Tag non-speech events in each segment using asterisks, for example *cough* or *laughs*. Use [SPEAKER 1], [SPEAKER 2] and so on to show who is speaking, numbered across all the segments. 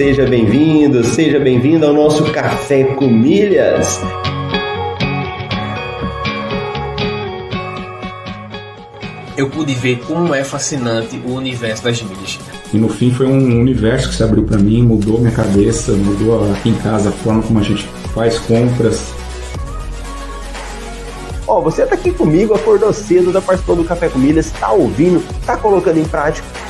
[SPEAKER 1] seja bem-vindo, seja bem-vindo ao nosso Café com Milhas.
[SPEAKER 2] Eu pude ver como é fascinante o universo das milhas.
[SPEAKER 3] E no fim foi um universo que se abriu para mim, mudou minha cabeça, mudou aqui em casa a forma como a gente faz compras.
[SPEAKER 1] Ó, oh, você tá aqui comigo, acordou cedo, tá participando do Café com Milhas, tá ouvindo, tá colocando em prática.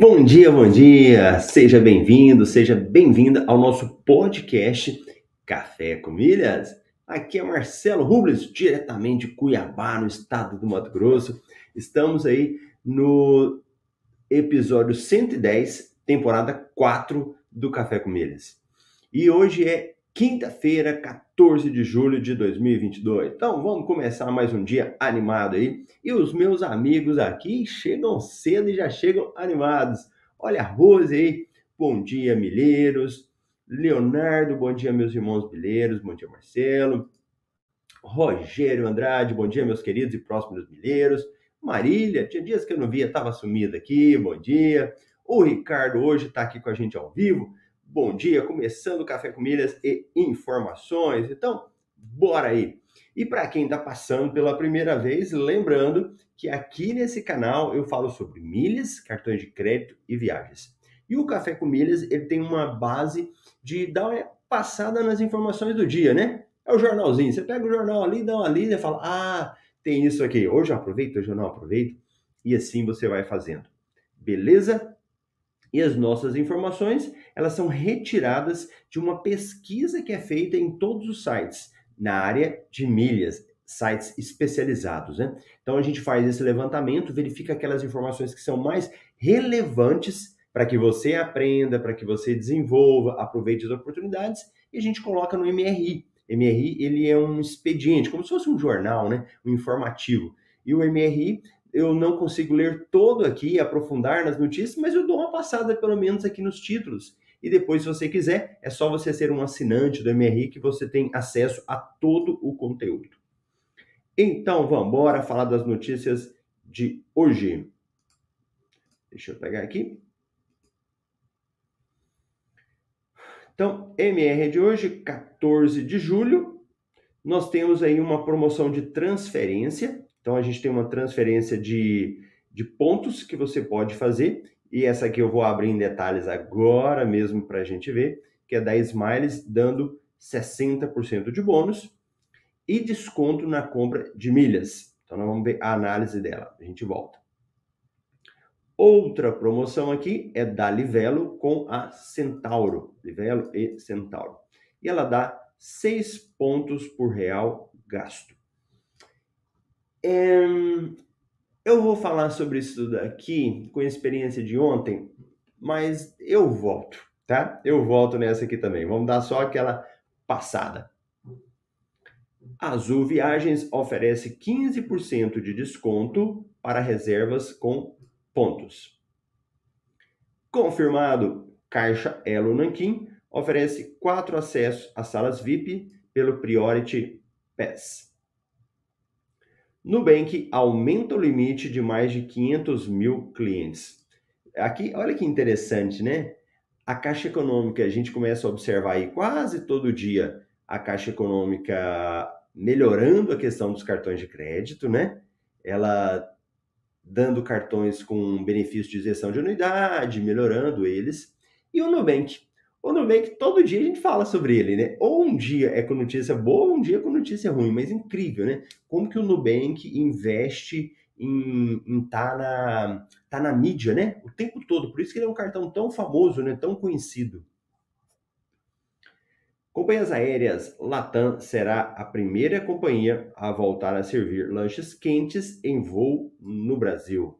[SPEAKER 1] Bom dia, bom dia! Seja bem-vindo, seja bem-vinda ao nosso podcast Café com Milhas. Aqui é Marcelo Rubles, diretamente de Cuiabá, no estado do Mato Grosso. Estamos aí no episódio 110, temporada 4 do Café com Milhas. E hoje é quinta-feira, 14 de julho de 2022. Então vamos começar mais um dia animado aí. E os meus amigos aqui chegam cedo e já chegam animados. Olha a Rose aí, bom dia, milheiros. Leonardo, bom dia, meus irmãos milheiros. Bom dia, Marcelo. Rogério Andrade, bom dia, meus queridos e próximos milheiros. Marília, tinha dias que eu não via, estava sumida aqui, bom dia. O Ricardo hoje está aqui com a gente ao vivo. Bom dia, começando o Café com Milhas e informações. Então, bora aí. E para quem está passando pela primeira vez, lembrando que aqui nesse canal eu falo sobre milhas, cartões de crédito e viagens. E o Café com Milhas ele tem uma base de dar uma passada nas informações do dia, né? É o jornalzinho. Você pega o jornal ali, dá uma lida e fala: Ah, tem isso aqui. Hoje eu aproveito, hoje eu não aproveito. E assim você vai fazendo. Beleza? E as nossas informações, elas são retiradas de uma pesquisa que é feita em todos os sites na área de milhas, sites especializados, né? Então a gente faz esse levantamento, verifica aquelas informações que são mais relevantes para que você aprenda, para que você desenvolva, aproveite as oportunidades e a gente coloca no MRI. MRI ele é um expediente, como se fosse um jornal, né? Um informativo. E o MRI eu não consigo ler todo aqui, aprofundar nas notícias, mas eu dou uma passada pelo menos aqui nos títulos. E depois, se você quiser, é só você ser um assinante do MRI que você tem acesso a todo o conteúdo. Então, vamos embora falar das notícias de hoje. Deixa eu pegar aqui. Então, MR de hoje, 14 de julho, nós temos aí uma promoção de transferência então a gente tem uma transferência de, de pontos que você pode fazer, e essa aqui eu vou abrir em detalhes agora mesmo para a gente ver, que é da Smiles dando 60% de bônus e desconto na compra de milhas. Então nós vamos ver a análise dela, a gente volta. Outra promoção aqui é da Livelo com a Centauro, Livelo e Centauro. E ela dá 6 pontos por real gasto. É, eu vou falar sobre isso daqui com a experiência de ontem, mas eu volto, tá? Eu volto nessa aqui também. Vamos dar só aquela passada. Azul Viagens oferece 15% de desconto para reservas com pontos. Confirmado, Caixa Elo Nanquim oferece quatro acessos às salas VIP pelo Priority Pass. Nubank aumenta o limite de mais de 500 mil clientes. Aqui, olha que interessante, né? A Caixa Econômica, a gente começa a observar aí quase todo dia a Caixa Econômica melhorando a questão dos cartões de crédito, né? Ela dando cartões com benefício de isenção de anuidade, melhorando eles. E o Nubank o Nubank, todo dia a gente fala sobre ele, né? Ou um dia é com notícia boa, ou um dia é com notícia ruim, mas incrível, né? Como que o Nubank investe em estar tá na, tá na mídia, né? O tempo todo. Por isso que ele é um cartão tão famoso, né? Tão conhecido. Companhias aéreas, Latam será a primeira companhia a voltar a servir lanches quentes em voo no Brasil.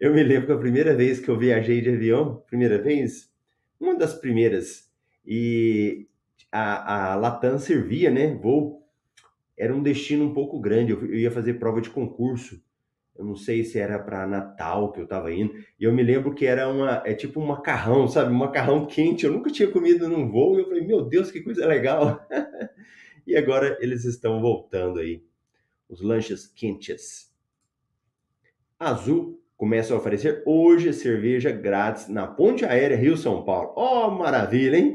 [SPEAKER 1] Eu me lembro que a primeira vez que eu viajei de avião, primeira vez, uma das primeiras. E a, a Latam servia, né? Voo. Era um destino um pouco grande. Eu, eu ia fazer prova de concurso. Eu não sei se era para Natal que eu estava indo. E eu me lembro que era uma, é tipo um macarrão, sabe? Um macarrão quente. Eu nunca tinha comido num voo. E eu falei, meu Deus, que coisa legal. *laughs* e agora eles estão voltando aí. Os lanches quentes. Azul começa a oferecer hoje cerveja grátis na Ponte Aérea Rio-São Paulo. Oh, maravilha, hein?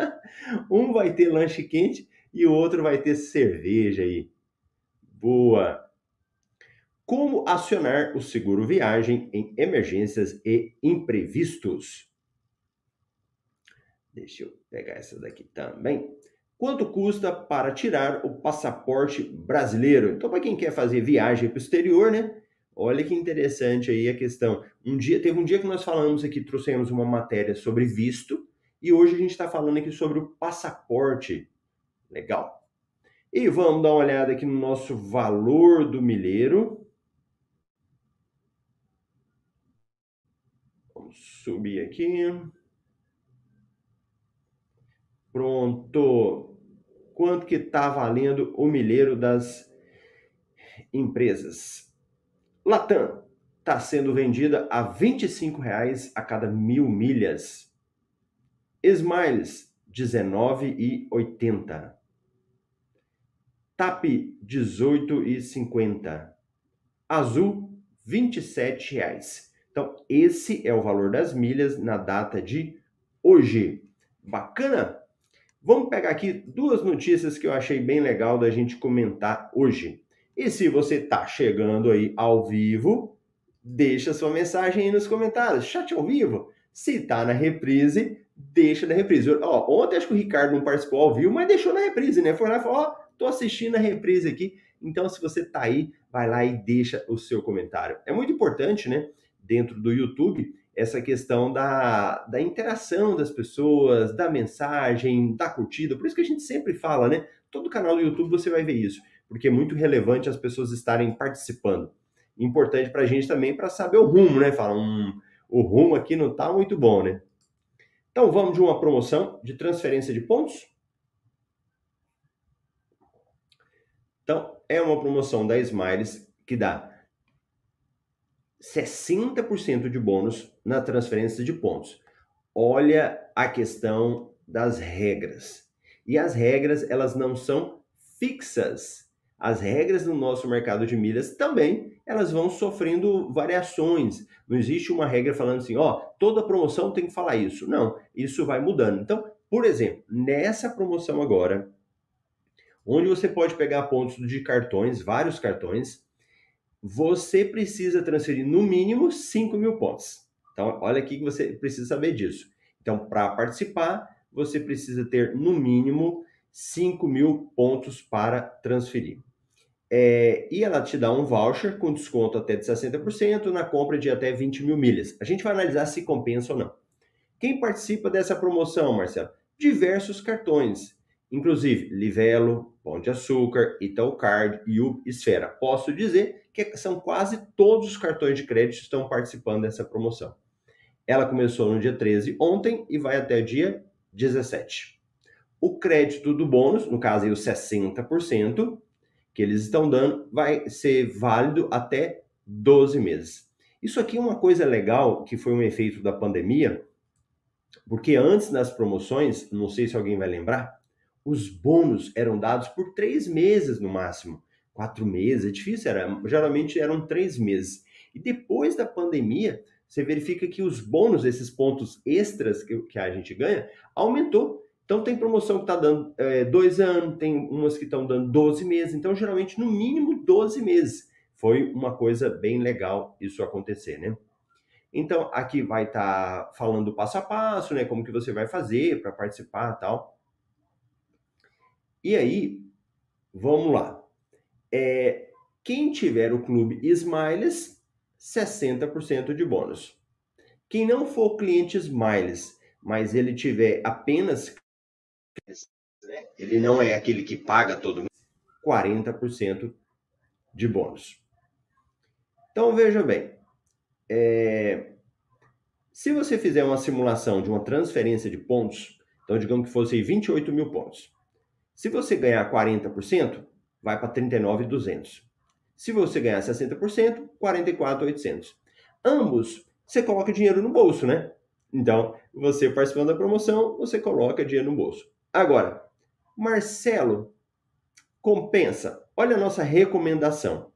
[SPEAKER 1] *laughs* um vai ter lanche quente e o outro vai ter cerveja aí. Boa! Como acionar o seguro viagem em emergências e imprevistos? Deixa eu pegar essa daqui também. Quanto custa para tirar o passaporte brasileiro? Então, para quem quer fazer viagem para o exterior, né? Olha que interessante aí a questão. Um dia teve um dia que nós falamos aqui, trouxemos uma matéria sobre visto e hoje a gente está falando aqui sobre o passaporte. Legal. E vamos dar uma olhada aqui no nosso valor do milheiro. Vamos subir aqui. Pronto. Quanto que está valendo o milheiro das empresas? Latam está sendo vendida a R$ 25,00 a cada mil milhas. Smiles, R$ 19,80. TAP, R$ 18,50. Azul, R$ 27,00. Então, esse é o valor das milhas na data de hoje. Bacana? Vamos pegar aqui duas notícias que eu achei bem legal da gente comentar hoje. E se você está chegando aí ao vivo, deixa sua mensagem aí nos comentários. Chat ao vivo. Se está na reprise, deixa na reprise. Ó, ontem acho que o Ricardo não participou ao vivo, mas deixou na reprise, né? Foi lá e falou: ó, tô assistindo a reprise aqui. Então, se você está aí, vai lá e deixa o seu comentário. É muito importante, né? Dentro do YouTube, essa questão da, da interação das pessoas, da mensagem, da curtida. Por isso que a gente sempre fala, né? Todo canal do YouTube você vai ver isso porque é muito relevante as pessoas estarem participando. Importante para a gente também para saber o rumo, né? Fala, um, o rumo aqui não está muito bom, né? Então vamos de uma promoção de transferência de pontos. Então é uma promoção da Smiles que dá 60% de bônus na transferência de pontos. Olha a questão das regras. E as regras, elas não são fixas as regras no nosso mercado de milhas também elas vão sofrendo variações. Não existe uma regra falando assim, ó, toda promoção tem que falar isso. Não, isso vai mudando. Então, por exemplo, nessa promoção agora, onde você pode pegar pontos de cartões, vários cartões, você precisa transferir no mínimo 5 mil pontos. Então, olha aqui que você precisa saber disso. Então, para participar, você precisa ter no mínimo 5 mil pontos para transferir. É, e ela te dá um voucher com desconto até de 60% na compra de até 20 mil milhas. A gente vai analisar se compensa ou não. Quem participa dessa promoção, Marcelo? Diversos cartões, inclusive Livelo, Pão de Açúcar, Itaú-Card, Yup, Esfera. Posso dizer que são quase todos os cartões de crédito que estão participando dessa promoção. Ela começou no dia 13 ontem e vai até o dia 17. O crédito do bônus, no caso aí o 60%, que eles estão dando vai ser válido até 12 meses. Isso aqui é uma coisa legal que foi um efeito da pandemia, porque antes das promoções, não sei se alguém vai lembrar, os bônus eram dados por três meses no máximo. Quatro meses, é difícil, era, geralmente eram três meses. E depois da pandemia, você verifica que os bônus, esses pontos extras que, que a gente ganha, aumentou. Então tem promoção que está dando é, dois anos, tem umas que estão dando 12 meses, então geralmente no mínimo 12 meses. Foi uma coisa bem legal isso acontecer, né? Então aqui vai estar tá falando passo a passo, né? Como que você vai fazer para participar tal. E aí, vamos lá. É, quem tiver o clube Smiles, 60% de bônus. Quem não for cliente Smiles, mas ele tiver apenas né? Ele não é aquele que paga todo mês, 40% de bônus. Então veja bem, é... se você fizer uma simulação de uma transferência de pontos, Então, digamos que fosse 28 mil pontos. Se você ganhar 40%, vai para 39,200. Se você ganhar 60%, 44,800. Ambos, você coloca dinheiro no bolso, né? Então, você participando da promoção, você coloca dinheiro no bolso. Agora, Marcelo, compensa. Olha a nossa recomendação.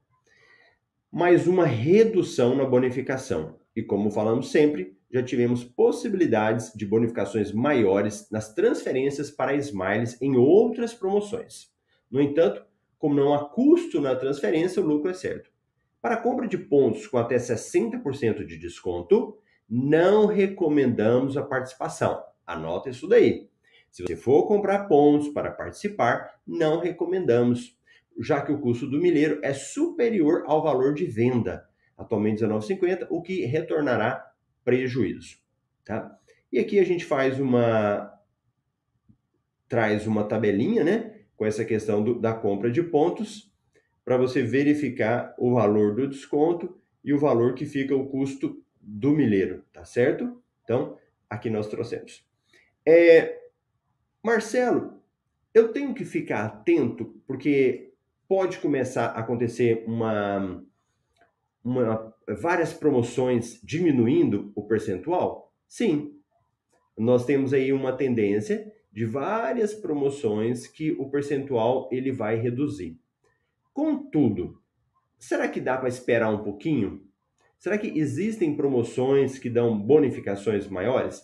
[SPEAKER 1] Mais uma redução na bonificação. E como falamos sempre, já tivemos possibilidades de bonificações maiores nas transferências para Smiles em outras promoções. No entanto, como não há custo na transferência, o lucro é certo. Para compra de pontos com até 60% de desconto, não recomendamos a participação. Anota isso daí. Se você for comprar pontos para participar, não recomendamos, já que o custo do milheiro é superior ao valor de venda, atualmente R$19,50, o que retornará prejuízo. Tá? E aqui a gente faz uma. traz uma tabelinha, né? Com essa questão do, da compra de pontos, para você verificar o valor do desconto e o valor que fica o custo do milheiro, tá certo? Então, aqui nós trouxemos. É, Marcelo, eu tenho que ficar atento porque pode começar a acontecer uma, uma várias promoções diminuindo o percentual? Sim. Nós temos aí uma tendência de várias promoções que o percentual ele vai reduzir. Contudo, será que dá para esperar um pouquinho? Será que existem promoções que dão bonificações maiores?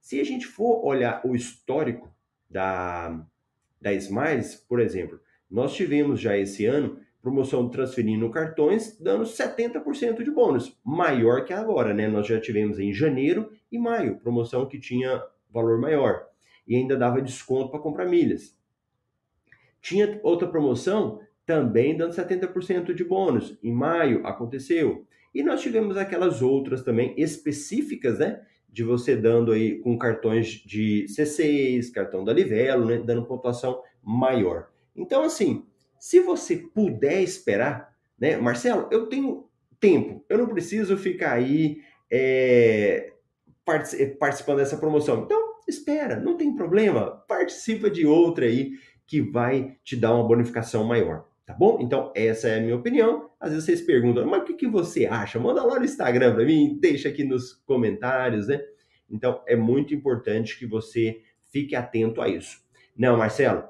[SPEAKER 1] Se a gente for olhar o histórico da, da Smiles, por exemplo, nós tivemos já esse ano promoção transferindo cartões dando 70% de bônus, maior que agora, né? Nós já tivemos em janeiro e maio promoção que tinha valor maior e ainda dava desconto para comprar milhas. Tinha outra promoção também dando 70% de bônus. Em maio aconteceu. E nós tivemos aquelas outras também específicas, né? De você dando aí com cartões de C6, cartão da Livelo, né? Dando pontuação maior. Então, assim, se você puder esperar, né? Marcelo, eu tenho tempo, eu não preciso ficar aí é, participando dessa promoção. Então, espera, não tem problema, participa de outra aí que vai te dar uma bonificação maior. Tá bom? Então, essa é a minha opinião. Às vezes vocês perguntam, mas o que, que você acha? Manda lá no Instagram para mim, deixa aqui nos comentários, né? Então, é muito importante que você fique atento a isso. Não, Marcelo,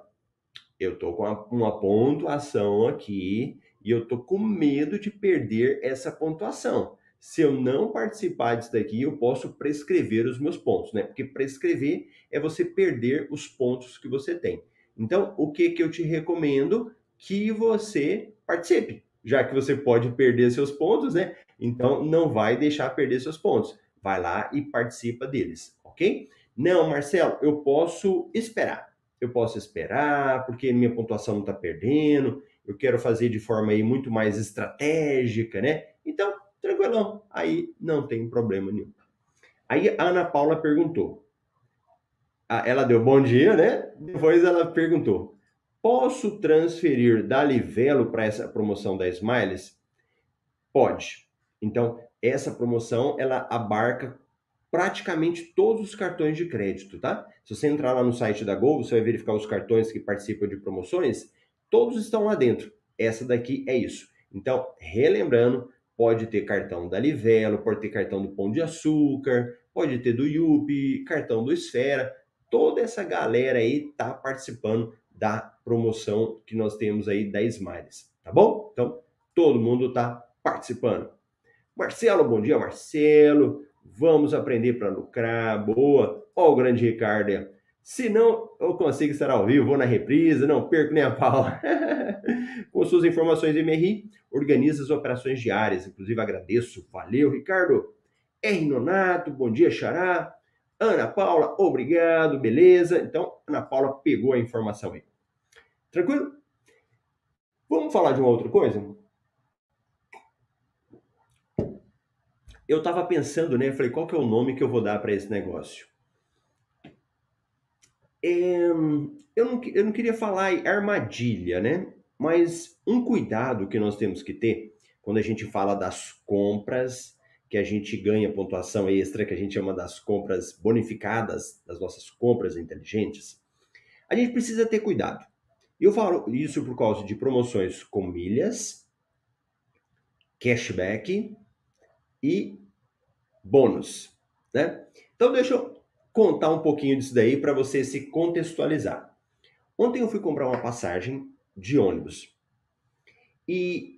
[SPEAKER 1] eu tô com uma, uma pontuação aqui e eu tô com medo de perder essa pontuação. Se eu não participar disso daqui, eu posso prescrever os meus pontos, né? Porque prescrever é você perder os pontos que você tem. Então, o que que eu te recomendo? Que você participe, já que você pode perder seus pontos, né? Então não vai deixar perder seus pontos. Vai lá e participa deles, ok? Não, Marcelo, eu posso esperar. Eu posso esperar porque minha pontuação não está perdendo. Eu quero fazer de forma aí muito mais estratégica, né? Então, tranquilão. Aí não tem problema nenhum. Aí a Ana Paula perguntou. Ela deu bom dia, né? Depois ela perguntou: Posso transferir da Livelo para essa promoção da Smiles? Pode. Então, essa promoção ela abarca praticamente todos os cartões de crédito, tá? Se você entrar lá no site da Gol, você vai verificar os cartões que participam de promoções, todos estão lá dentro. Essa daqui é isso. Então, relembrando, pode ter cartão da Livelo, pode ter cartão do Pão de Açúcar, pode ter do Yupi, cartão do Esfera. Toda essa galera aí tá participando da promoção que nós temos aí da Smiles, tá bom? Então, todo mundo está participando. Marcelo, bom dia, Marcelo. Vamos aprender para lucrar. Boa. Ó, o grande Ricardo. Se não, eu consigo estar ao vivo, vou na reprisa, não perco nem a pau. *laughs* Com suas informações MRI, organiza as operações diárias. Inclusive, agradeço. Valeu, Ricardo. R. Nonato, bom dia, Xará. Ana Paula, obrigado, beleza? Então, Ana Paula pegou a informação aí. Tranquilo? Vamos falar de uma outra coisa? Eu estava pensando, né? Falei, qual que é o nome que eu vou dar para esse negócio? É, eu, não, eu não queria falar armadilha, né? Mas um cuidado que nós temos que ter quando a gente fala das compras que a gente ganha pontuação extra, que a gente chama das compras bonificadas, das nossas compras inteligentes, a gente precisa ter cuidado. Eu falo isso por causa de promoções com milhas, cashback e bônus, né? Então deixa eu contar um pouquinho disso daí para você se contextualizar. Ontem eu fui comprar uma passagem de ônibus. E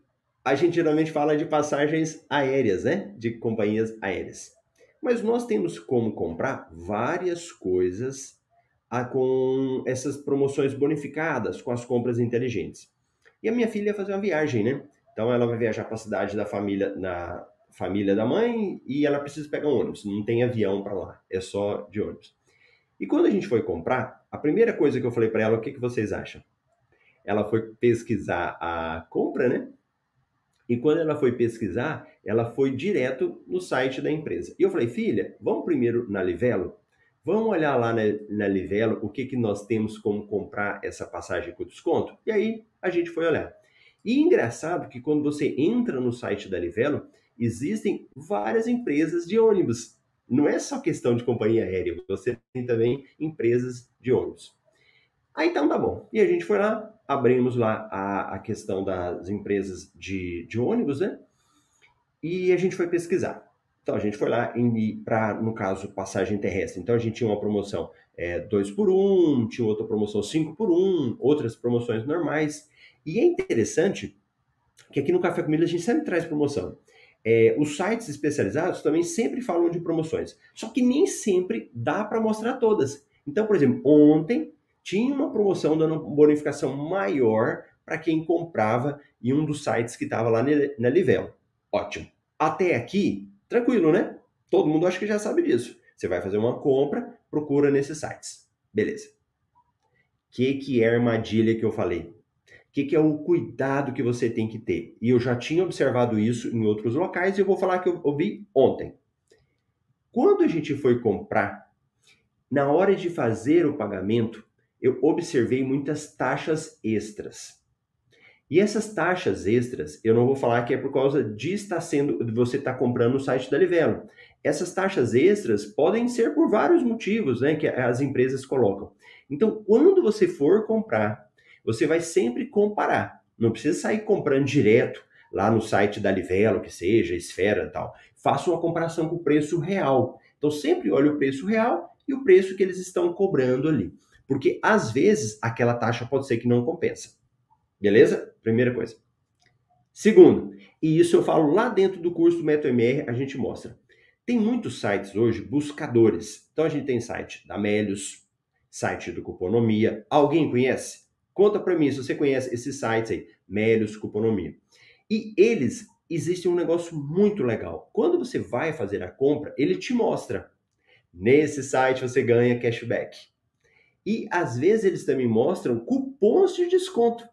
[SPEAKER 1] a gente geralmente fala de passagens aéreas, né? De companhias aéreas. Mas nós temos como comprar várias coisas a, com essas promoções bonificadas, com as compras inteligentes. E a minha filha ia fazer uma viagem, né? Então ela vai viajar para a cidade da família, na família da mãe e ela precisa pegar um ônibus. Não tem avião para lá, é só de ônibus. E quando a gente foi comprar, a primeira coisa que eu falei para ela, o que, que vocês acham? Ela foi pesquisar a compra, né? E quando ela foi pesquisar, ela foi direto no site da empresa. E eu falei, filha, vamos primeiro na Livelo? Vamos olhar lá na, na Livelo o que, que nós temos como comprar essa passagem com desconto? E aí a gente foi olhar. E engraçado que quando você entra no site da Livelo, existem várias empresas de ônibus. Não é só questão de companhia aérea, você tem também empresas de ônibus. Aí então tá bom. E a gente foi lá, abrimos lá a, a questão das empresas de, de ônibus, né? E a gente foi pesquisar. Então a gente foi lá para, no caso, passagem terrestre. Então a gente tinha uma promoção 2 é, por 1, um, tinha outra promoção 5 por 1, um, outras promoções normais. E é interessante que aqui no Café Comida a gente sempre traz promoção. É, os sites especializados também sempre falam de promoções, só que nem sempre dá para mostrar todas. Então, por exemplo, ontem tinha uma promoção dando bonificação maior para quem comprava em um dos sites que estava lá na Livelo. Ótimo. Até aqui, Tranquilo, né? Todo mundo acho que já sabe disso. Você vai fazer uma compra, procura nesses sites. Beleza. O que, que é a armadilha que eu falei? O que, que é o cuidado que você tem que ter? E eu já tinha observado isso em outros locais e eu vou falar que eu ouvi ontem. Quando a gente foi comprar, na hora de fazer o pagamento, eu observei muitas taxas extras. E essas taxas extras, eu não vou falar que é por causa de estar sendo, de você estar comprando no site da Livelo. Essas taxas extras podem ser por vários motivos, né, que as empresas colocam. Então, quando você for comprar, você vai sempre comparar. Não precisa sair comprando direto lá no site da Livelo, que seja, Esfera e tal. Faça uma comparação com o preço real. Então, sempre olhe o preço real e o preço que eles estão cobrando ali. Porque, às vezes, aquela taxa pode ser que não compensa. Beleza? Primeira coisa. Segundo, e isso eu falo lá dentro do curso do MetoMR, a gente mostra. Tem muitos sites hoje, buscadores. Então a gente tem site da Melius, site do Cuponomia. Alguém conhece? Conta para mim se você conhece esses sites aí, Melius, Cuponomia. E eles existe um negócio muito legal. Quando você vai fazer a compra, ele te mostra. Nesse site você ganha cashback. E às vezes eles também mostram cupons de desconto.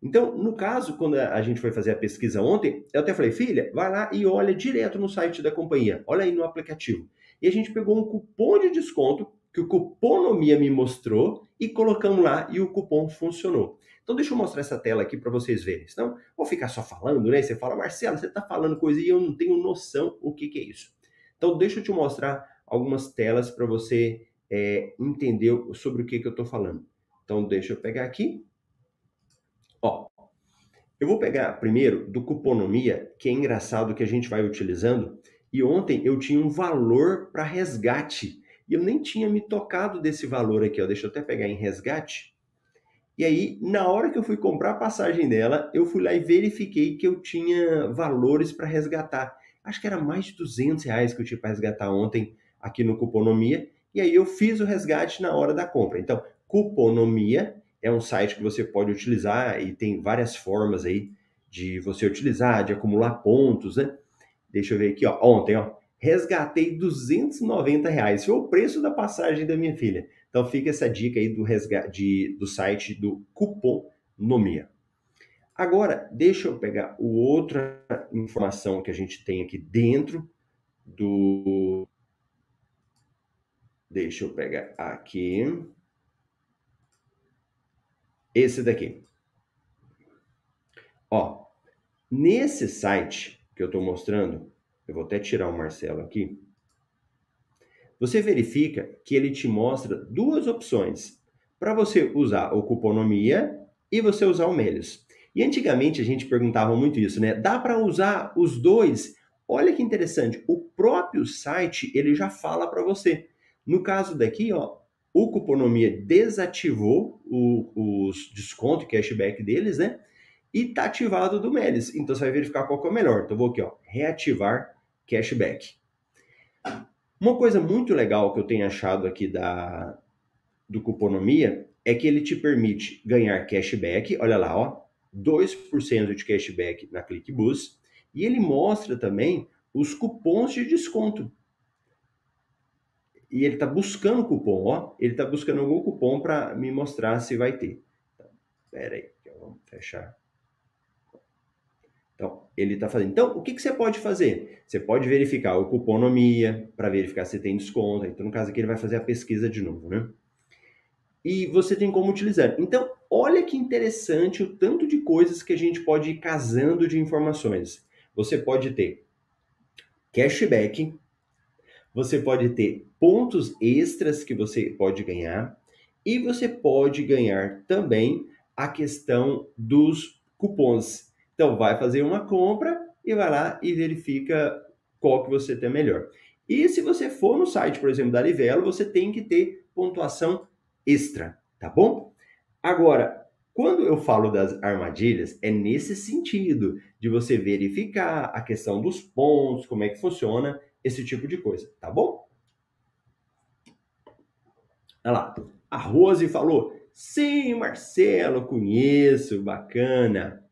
[SPEAKER 1] Então, no caso, quando a gente foi fazer a pesquisa ontem, eu até falei, filha, vai lá e olha direto no site da companhia, olha aí no aplicativo. E a gente pegou um cupom de desconto que o Cuponomia me mostrou e colocamos lá e o cupom funcionou. Então deixa eu mostrar essa tela aqui para vocês verem. Senão vou ficar só falando, né? Você fala, Marcelo, você está falando coisa e eu não tenho noção o que, que é isso. Então deixa eu te mostrar algumas telas para você é, entender sobre o que, que eu estou falando. Então deixa eu pegar aqui. Ó, eu vou pegar primeiro do Cuponomia, que é engraçado que a gente vai utilizando, e ontem eu tinha um valor para resgate, e eu nem tinha me tocado desse valor aqui, ó. Deixa eu até pegar em resgate. E aí, na hora que eu fui comprar a passagem dela, eu fui lá e verifiquei que eu tinha valores para resgatar. Acho que era mais de 200 reais que eu tinha para resgatar ontem aqui no Cuponomia. E aí eu fiz o resgate na hora da compra. Então, Cuponomia é um site que você pode utilizar e tem várias formas aí de você utilizar, de acumular pontos, né? Deixa eu ver aqui, ó. Ontem, ó, resgatei 290 reais. Foi o preço da passagem da minha filha. Então fica essa dica aí do, resgate, do site do Cupom Nomia. Agora, deixa eu pegar outra informação que a gente tem aqui dentro do. Deixa eu pegar aqui. Esse daqui. Ó, nesse site que eu estou mostrando, eu vou até tirar o Marcelo aqui. Você verifica que ele te mostra duas opções para você usar o Cuponomia e você usar o Melios. E antigamente a gente perguntava muito isso, né? Dá para usar os dois? Olha que interessante, o próprio site ele já fala para você. No caso daqui, ó, o Cuponomia desativou o, os desconto, cashback deles, né? E tá ativado do Melis. Então você vai verificar qual que é o melhor. Então vou aqui, ó, reativar cashback. Uma coisa muito legal que eu tenho achado aqui da do Cuponomia é que ele te permite ganhar cashback, olha lá, ó, 2% de cashback na ClickBus, e ele mostra também os cupons de desconto e ele está buscando cupom, ó. Ele está buscando algum cupom para me mostrar se vai ter. Então, pera aí, vamos fechar. Então, ele está fazendo. Então, o que, que você pode fazer? Você pode verificar o cuponomia para verificar se tem desconto. Então, no caso aqui, ele vai fazer a pesquisa de novo, né? E você tem como utilizar. Então, olha que interessante o tanto de coisas que a gente pode ir casando de informações. Você pode ter cashback, você pode ter pontos extras que você pode ganhar e você pode ganhar também a questão dos cupons. Então vai fazer uma compra e vai lá e verifica qual que você tem melhor. E se você for no site, por exemplo, da Livelo, você tem que ter pontuação extra, tá bom? Agora, quando eu falo das armadilhas, é nesse sentido de você verificar a questão dos pontos, como é que funciona esse tipo de coisa, tá bom? Olha lá, a Rose falou: sim, Marcelo, conheço, bacana.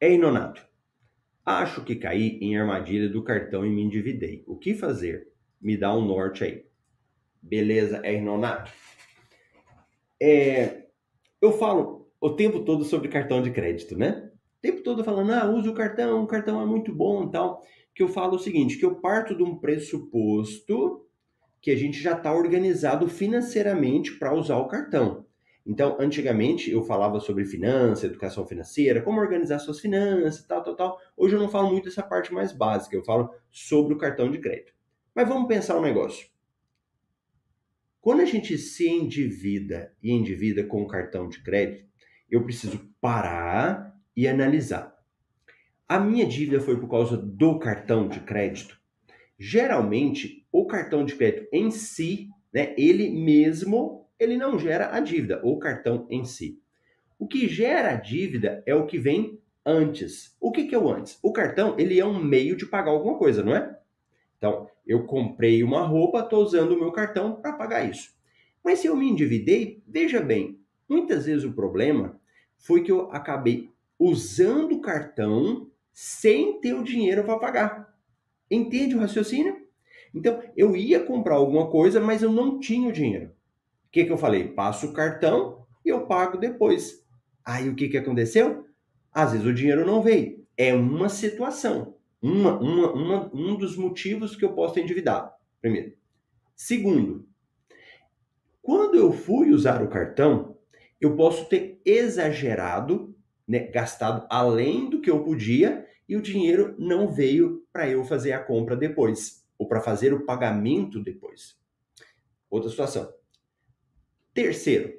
[SPEAKER 1] Ei, Nonato, acho que caí em armadilha do cartão e me endividei. O que fazer? Me dá um norte aí. Beleza, é Nonato? É, eu falo o tempo todo sobre cartão de crédito, né? O tempo todo falando, ah, use o cartão, o cartão é muito bom e tal que eu falo o seguinte, que eu parto de um pressuposto que a gente já está organizado financeiramente para usar o cartão. Então, antigamente eu falava sobre finanças, educação financeira, como organizar suas finanças, tal, tal, tal. Hoje eu não falo muito dessa parte mais básica, eu falo sobre o cartão de crédito. Mas vamos pensar um negócio. Quando a gente se endivida e endivida com o cartão de crédito, eu preciso parar e analisar a minha dívida foi por causa do cartão de crédito. Geralmente, o cartão de crédito em si, né, ele mesmo, ele não gera a dívida, o cartão em si. O que gera a dívida é o que vem antes. O que, que é o antes? O cartão, ele é um meio de pagar alguma coisa, não é? Então, eu comprei uma roupa, estou usando o meu cartão para pagar isso. Mas se eu me endividei, veja bem, muitas vezes o problema foi que eu acabei usando o cartão sem ter o dinheiro para pagar. Entende o raciocínio? Então, eu ia comprar alguma coisa, mas eu não tinha o dinheiro. O que, que eu falei? Passo o cartão e eu pago depois. Aí o que, que aconteceu? Às vezes o dinheiro não veio. É uma situação. Uma, uma, uma, um dos motivos que eu posso ter endividado. Primeiro. Segundo, quando eu fui usar o cartão, eu posso ter exagerado, né, gastado além do que eu podia e o dinheiro não veio para eu fazer a compra depois, ou para fazer o pagamento depois. Outra situação. Terceiro,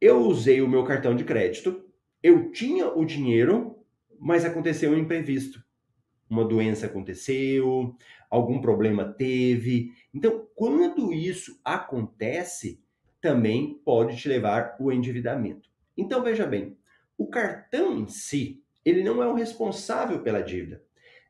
[SPEAKER 1] eu usei o meu cartão de crédito, eu tinha o dinheiro, mas aconteceu um imprevisto. Uma doença aconteceu, algum problema teve. Então, quando isso acontece, também pode te levar ao endividamento. Então, veja bem, o cartão em si, ele não é o responsável pela dívida.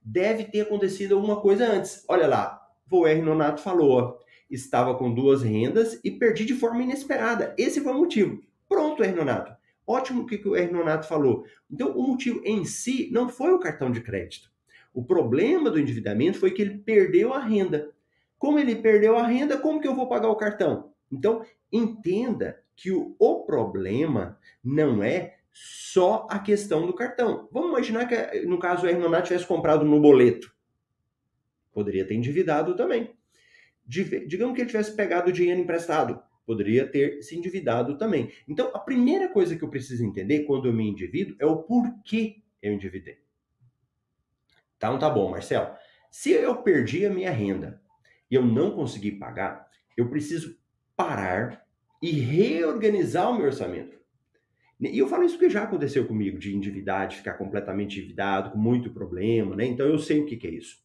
[SPEAKER 1] Deve ter acontecido alguma coisa antes. Olha lá, o R. Nonato falou, estava com duas rendas e perdi de forma inesperada. Esse foi o motivo. Pronto, R. Nonato. Ótimo o que o R. Nonato falou. Então, o motivo em si não foi o cartão de crédito. O problema do endividamento foi que ele perdeu a renda. Como ele perdeu a renda, como que eu vou pagar o cartão? Então, entenda que o, o problema não é só a questão do cartão. Vamos imaginar que, no caso, o Hernonato tivesse comprado no boleto. Poderia ter endividado também. Digamos que ele tivesse pegado o dinheiro emprestado. Poderia ter se endividado também. Então, a primeira coisa que eu preciso entender quando eu me endivido é o porquê eu endividei. Então tá bom, Marcelo. Se eu perdi a minha renda e eu não consegui pagar, eu preciso parar e reorganizar o meu orçamento. E eu falo isso porque já aconteceu comigo, de endividar, de ficar completamente endividado, com muito problema, né? Então eu sei o que, que é isso.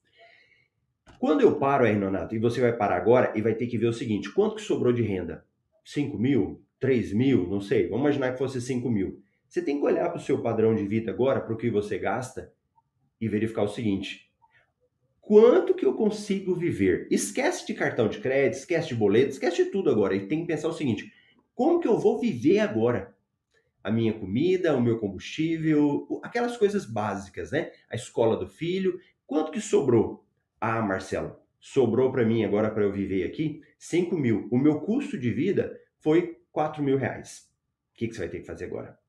[SPEAKER 1] Quando eu paro aí, e você vai parar agora e vai ter que ver o seguinte: quanto que sobrou de renda? 5 mil? 3 mil? Não sei. Vamos imaginar que fosse 5 mil. Você tem que olhar para o seu padrão de vida agora, para o que você gasta, e verificar o seguinte: quanto que eu consigo viver? Esquece de cartão de crédito, esquece de boleto, esquece de tudo agora. E tem que pensar o seguinte: como que eu vou viver agora? A minha comida, o meu combustível, aquelas coisas básicas, né? A escola do filho. Quanto que sobrou? Ah, Marcelo, sobrou para mim agora para eu viver aqui 5 mil. O meu custo de vida foi 4 mil reais. O que, que você vai ter que fazer agora?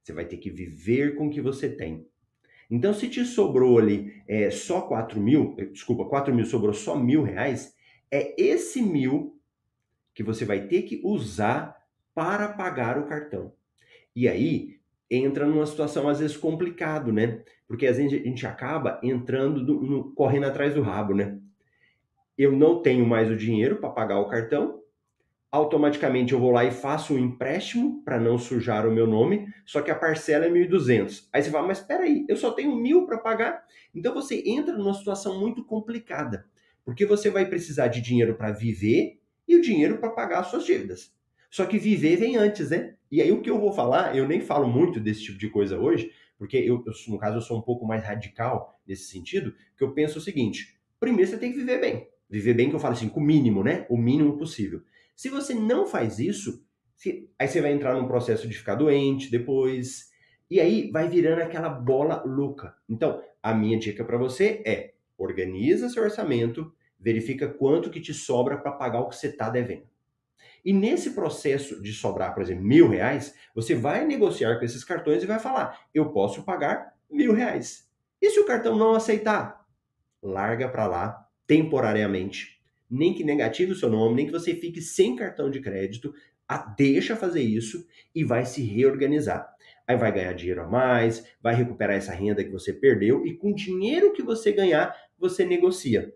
[SPEAKER 1] Você vai ter que viver com o que você tem. Então, se te sobrou ali é, só 4 mil, eh, desculpa, 4 mil sobrou só mil reais, é esse mil que você vai ter que usar para pagar o cartão. E aí entra numa situação às vezes complicado, né? Porque às vezes a gente acaba entrando do, no, correndo atrás do rabo, né? Eu não tenho mais o dinheiro para pagar o cartão, automaticamente eu vou lá e faço um empréstimo para não sujar o meu nome, só que a parcela é 1.200. Aí você fala, mas espera aí, eu só tenho mil para pagar. Então você entra numa situação muito complicada, porque você vai precisar de dinheiro para viver e o dinheiro para pagar as suas dívidas. Só que viver vem antes, né? E aí o que eu vou falar, eu nem falo muito desse tipo de coisa hoje, porque eu, eu no caso eu sou um pouco mais radical nesse sentido, que eu penso o seguinte: primeiro você tem que viver bem. Viver bem que eu falo assim, com o mínimo, né? O mínimo possível. Se você não faz isso, aí você vai entrar num processo de ficar doente depois, e aí vai virando aquela bola louca. Então, a minha dica para você é: organiza seu orçamento, verifica quanto que te sobra para pagar o que você está devendo. E nesse processo de sobrar, por exemplo, mil reais, você vai negociar com esses cartões e vai falar: eu posso pagar mil reais. E se o cartão não aceitar? Larga para lá temporariamente nem que negative o seu nome, nem que você fique sem cartão de crédito, a, deixa fazer isso e vai se reorganizar. Aí vai ganhar dinheiro a mais, vai recuperar essa renda que você perdeu e com o dinheiro que você ganhar, você negocia.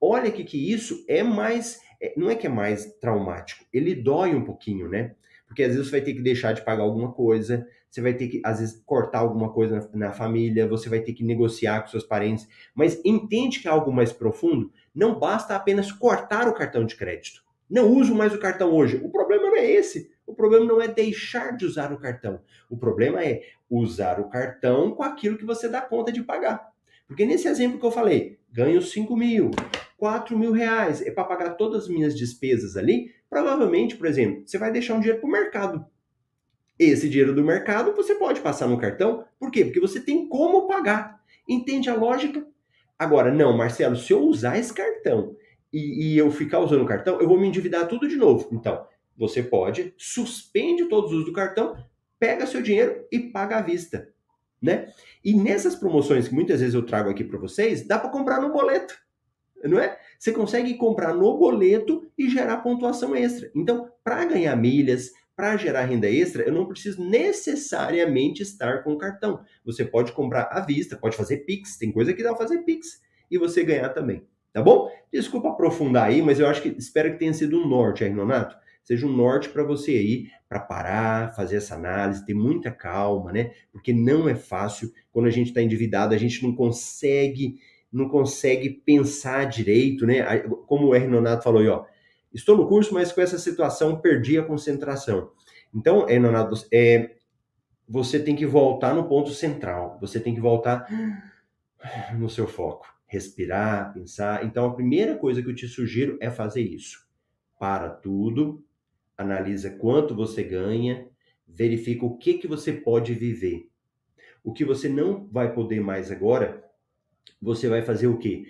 [SPEAKER 1] Olha que, que isso é mais, não é que é mais traumático, ele dói um pouquinho, né? Porque às vezes você vai ter que deixar de pagar alguma coisa, você vai ter que, às vezes, cortar alguma coisa na, na família, você vai ter que negociar com seus parentes. Mas entende que é algo mais profundo? Não basta apenas cortar o cartão de crédito. Não uso mais o cartão hoje. O problema não é esse. O problema não é deixar de usar o cartão. O problema é usar o cartão com aquilo que você dá conta de pagar. Porque nesse exemplo que eu falei, ganho 5 mil, 4 mil reais, é para pagar todas as minhas despesas ali. Provavelmente, por exemplo, você vai deixar um dinheiro para o mercado. Esse dinheiro do mercado você pode passar no cartão. Por quê? Porque você tem como pagar. Entende a lógica? Agora, não, Marcelo, se eu usar esse cartão e, e eu ficar usando o cartão, eu vou me endividar tudo de novo. Então, você pode, suspende todos os usos do cartão, pega seu dinheiro e paga à vista. Né? E nessas promoções que muitas vezes eu trago aqui para vocês, dá para comprar no boleto, não é? Você consegue comprar no boleto e gerar pontuação extra. Então, para ganhar milhas, para gerar renda extra, eu não preciso necessariamente estar com cartão. Você pode comprar à vista, pode fazer Pix, tem coisa que dá para fazer Pix e você ganhar também. Tá bom? Desculpa aprofundar aí, mas eu acho que espero que tenha sido um norte aí, Nonato. Seja um norte para você aí, para parar, fazer essa análise, ter muita calma, né? Porque não é fácil quando a gente está endividado, a gente não consegue, não consegue pensar direito, né? Como o R. Nonato falou aí, ó, Estou no curso, mas com essa situação perdi a concentração. Então, é, Nonato, é, você tem que voltar no ponto central. Você tem que voltar no seu foco. Respirar, pensar. Então, a primeira coisa que eu te sugiro é fazer isso. Para tudo, analisa quanto você ganha, verifica o que, que você pode viver. O que você não vai poder mais agora, você vai fazer o quê?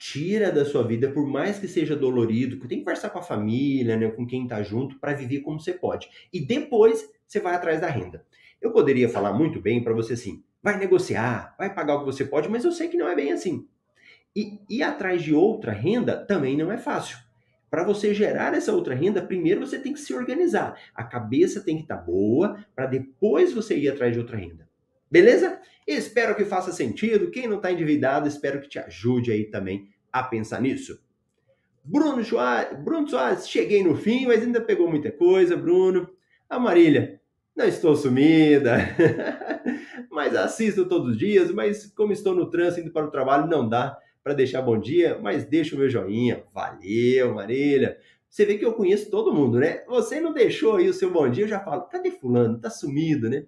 [SPEAKER 1] tira da sua vida, por mais que seja dolorido, tem que conversar com a família, né, com quem está junto, para viver como você pode. E depois você vai atrás da renda. Eu poderia falar muito bem para você assim, vai negociar, vai pagar o que você pode, mas eu sei que não é bem assim. E ir atrás de outra renda também não é fácil. Para você gerar essa outra renda, primeiro você tem que se organizar. A cabeça tem que estar tá boa para depois você ir atrás de outra renda. Beleza? Espero que faça sentido. Quem não está endividado, espero que te ajude aí também a pensar nisso. Bruno Soares, Bruno Soares, cheguei no fim, mas ainda pegou muita coisa, Bruno. A Marília, não estou sumida, *laughs* mas assisto todos os dias, mas como estou no trânsito indo para o trabalho, não dá para deixar bom dia, mas deixa o meu joinha. Valeu, Marília. Você vê que eu conheço todo mundo, né? Você não deixou aí o seu bom dia, eu já falo, cadê fulano? Tá sumido, né?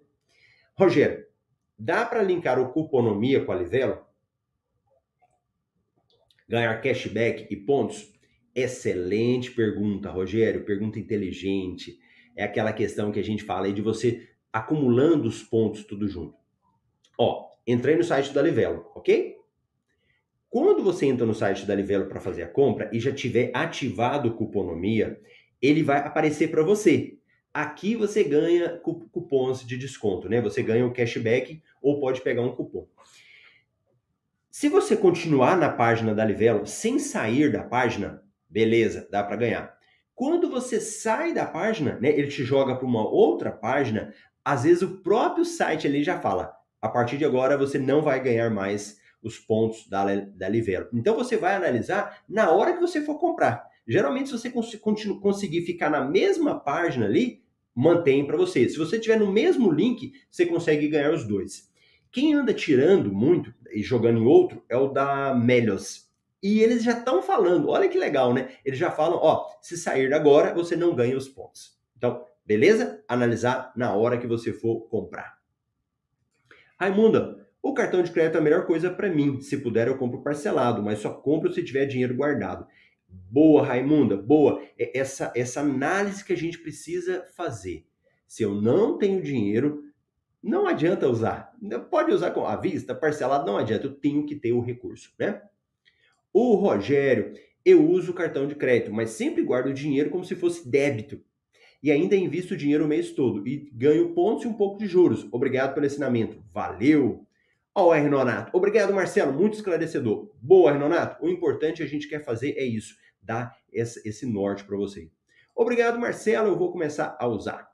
[SPEAKER 1] Rogério, dá para linkar o cuponomia com a Livelo? Ganhar cashback e pontos? Excelente pergunta, Rogério. Pergunta inteligente. É aquela questão que a gente fala aí de você acumulando os pontos tudo junto. Ó, entrei no site da Livelo, ok? Quando você entra no site da Livelo para fazer a compra e já tiver ativado o Cuponomia, ele vai aparecer para você. Aqui você ganha cupons de desconto, né? Você ganha o cashback ou pode pegar um cupom. Se você continuar na página da Livelo sem sair da página, beleza, dá para ganhar. Quando você sai da página, né, ele te joga para uma outra página, às vezes o próprio site ali já fala: a partir de agora você não vai ganhar mais os pontos da, da Livelo. Então você vai analisar na hora que você for comprar. Geralmente, se você cons conseguir ficar na mesma página ali, mantém para você. Se você tiver no mesmo link, você consegue ganhar os dois. Quem anda tirando muito e jogando em outro é o da Melios. E eles já estão falando, olha que legal, né? Eles já falam, ó, se sair agora, você não ganha os pontos. Então, beleza? Analisar na hora que você for comprar. Raimunda, o cartão de crédito é a melhor coisa para mim. Se puder, eu compro parcelado, mas só compro se tiver dinheiro guardado. Boa, Raimunda, boa. É essa, essa análise que a gente precisa fazer. Se eu não tenho dinheiro, não adianta usar. Pode usar com a vista, parcelado, não adianta. Eu tenho que ter o recurso, né? O Rogério, eu uso cartão de crédito, mas sempre guardo o dinheiro como se fosse débito. E ainda invisto o dinheiro o mês todo e ganho pontos e um pouco de juros. Obrigado pelo ensinamento. Valeu! Ó, oh, Renonato. Obrigado, Marcelo. Muito esclarecedor. Boa, Renonato. O importante a gente quer fazer é isso. Dar esse, norte para você. Obrigado, Marcelo. Eu vou começar a usar.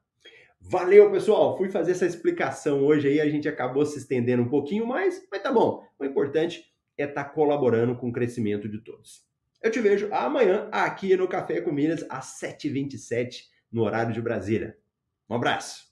[SPEAKER 1] Valeu, pessoal. Fui fazer essa explicação hoje aí. A gente acabou se estendendo um pouquinho mais, mas tá bom. O importante é estar tá colaborando com o crescimento de todos. Eu te vejo amanhã aqui no Café com Milhas às 7h27 no horário de Brasília. Um abraço.